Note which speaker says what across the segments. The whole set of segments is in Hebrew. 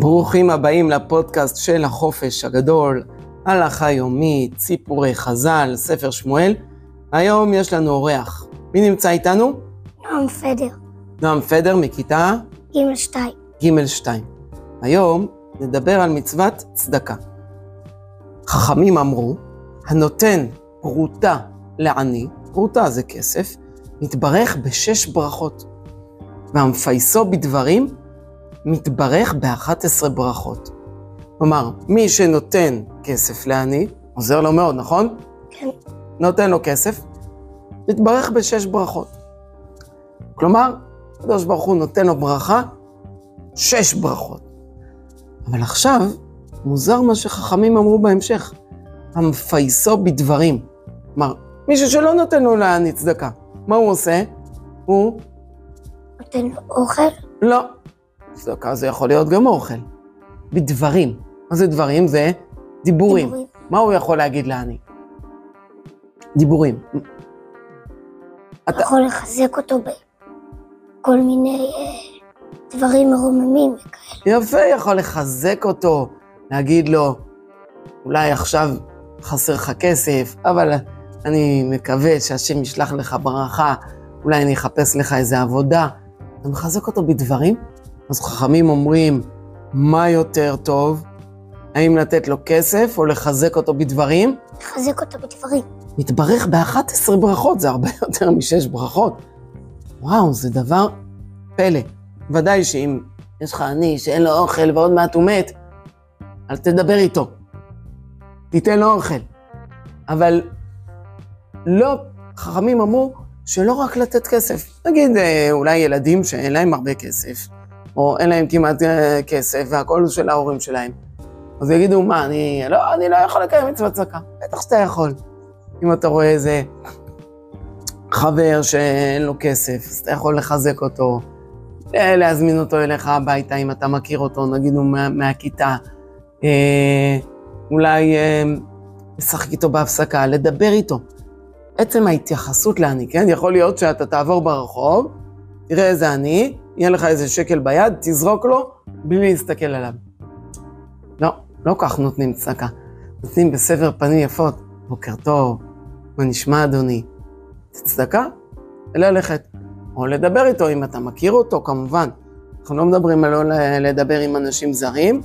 Speaker 1: ברוכים הבאים לפודקאסט של החופש הגדול, הלכה יומית, סיפורי חז"ל, ספר שמואל. היום יש לנו אורח. מי נמצא איתנו?
Speaker 2: נועם פדר,
Speaker 1: נועם פדר מכיתה
Speaker 2: ג' שתיים.
Speaker 1: ג' 2. היום נדבר על מצוות צדקה. חכמים אמרו, הנותן פרוטה לעני, פרוטה זה כסף, מתברך בשש ברכות, והמפייסו בדברים, מתברך ב-11 ברכות. כלומר, מי שנותן כסף לעני, עוזר לו מאוד, נכון?
Speaker 2: כן.
Speaker 1: נותן לו כסף, מתברך בשש ברכות. כלומר, הקדוש ברוך הוא נותן לו ברכה, שש ברכות. אבל עכשיו, מוזר מה שחכמים אמרו בהמשך, המפייסו בדברים. כלומר, מישהו שלא נותן לו לעני צדקה, מה הוא עושה? הוא
Speaker 2: נותן לו אוכל,
Speaker 1: לא. צדקה זה יכול להיות גם אוכל. בדברים. מה זה דברים? זה דיבורים.
Speaker 2: דיבורים.
Speaker 1: מה הוא יכול להגיד לעני? דיבורים. אתה,
Speaker 2: יכול לחזק אותו בכל מיני אה, דברים מרוממים וכאלה.
Speaker 1: יפה, יכול לחזק אותו, להגיד לו, אולי עכשיו חסר לך כסף, אבל אני מקווה שהשם ישלח לך ברכה, אולי אני אחפש לך איזה עבודה. אתה מחזק אותו בדברים? אז חכמים אומרים, מה יותר טוב? האם לתת לו כסף או לחזק אותו בדברים?
Speaker 2: לחזק אותו בדברים.
Speaker 1: מתברך ב-11 ברכות, זה הרבה יותר משש ברכות. וואו, זה דבר פלא. ודאי שאם יש לך עני שאין לו אוכל ועוד מעט הוא מת, אל תדבר איתו. תיתן לו אוכל. אבל לא, חכמים אמרו שלא רק לתת כסף. נגיד, אה, אולי ילדים שאין להם הרבה כסף, או אין להם כמעט אה, כסף, והכל של ההורים שלהם. אז יגידו, מה, אני לא, אני לא יכול לקיים מצוות צדקה. בטח שאתה יכול. אם אתה רואה איזה חבר שאין לו כסף, אז אתה יכול לחזק אותו, אה, להזמין אותו אליך הביתה אם אתה מכיר אותו, נגיד הוא מה, מהכיתה, אה, אולי אה, לשחק איתו בהפסקה, לדבר איתו. עצם ההתייחסות לעני, כן? יכול להיות שאתה תעבור ברחוב, תראה איזה עני, יהיה לך איזה שקל ביד, תזרוק לו בלי להסתכל עליו. לא, לא כך נותנים צדקה. נותנים בסבר פנים יפות, בוקר טוב, מה נשמע אדוני? זה צדקה? ללכת. או לדבר איתו אם אתה מכיר אותו, כמובן. אנחנו לא מדברים על לא לדבר עם אנשים זרים.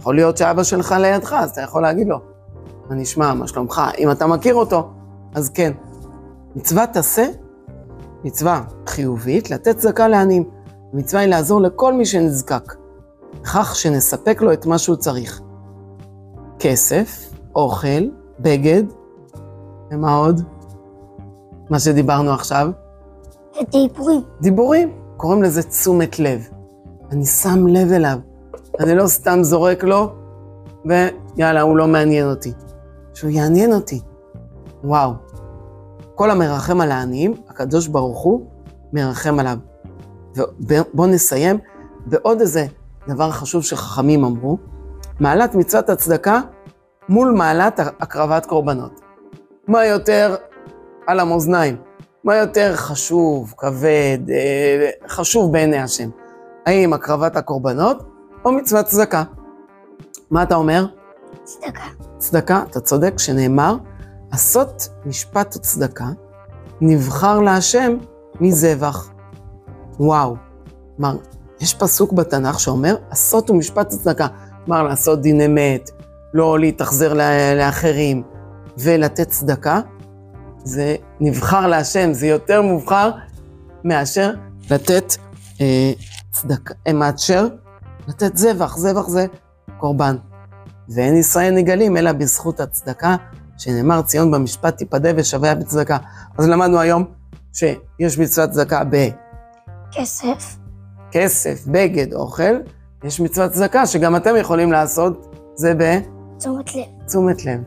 Speaker 1: יכול להיות שאבא שלך לידך, אז אתה יכול להגיד לו, מה נשמע, מה שלומך? אם אתה מכיר אותו, אז כן. מצוות עשה, מצווה חיובית, לתת צדקה לעניים. המצווה היא לעזור לכל מי שנזקק, בכך שנספק לו את מה שהוא צריך. כסף, אוכל, בגד, ומה עוד? מה שדיברנו עכשיו?
Speaker 2: ודיבורים.
Speaker 1: דיבורים. קוראים לזה תשומת לב. אני שם לב אליו. אני לא סתם זורק לו, ויאללה, הוא לא מעניין אותי. שהוא יעניין אותי. וואו. כל המרחם על העניים, הקדוש ברוך הוא מרחם עליו. ובואו נסיים בעוד איזה דבר חשוב שחכמים אמרו, מעלת מצוות הצדקה מול מעלת הקרבת קורבנות. מה יותר על המאזניים? מה יותר חשוב, כבד, אה, חשוב בעיני השם? האם הקרבת הקורבנות או מצוות צדקה? מה אתה אומר?
Speaker 2: צדקה.
Speaker 1: צדקה, אתה צודק, שנאמר, עשות משפט וצדקה, נבחר להשם מזבח. וואו. כלומר, יש פסוק בתנ"ך שאומר, עשות ומשפט וצדקה. כלומר, לעשות דין אמת, לא להתאכזר לאחרים, ולתת צדקה, זה נבחר להשם, זה יותר מובחר מאשר לתת אה, צדקה, אה, מאשר לתת זבח, זבח זה קורבן. ואין ישראל נגלים אלא בזכות הצדקה, שנאמר ציון במשפט תיפדה ושביה בצדקה. אז למדנו היום שיש מצוות צדקה
Speaker 2: כסף.
Speaker 1: בכסף, בגד, אוכל, יש מצוות צדקה שגם אתם יכולים לעשות, זה
Speaker 2: תשומת לב.
Speaker 1: בתשומת לב.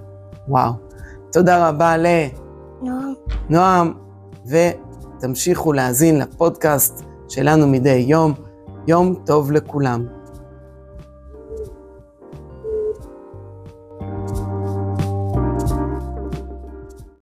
Speaker 1: וואו. תודה רבה
Speaker 2: נועם.
Speaker 1: לנועם, ותמשיכו להאזין לפודקאסט שלנו מדי יום. יום טוב לכולם.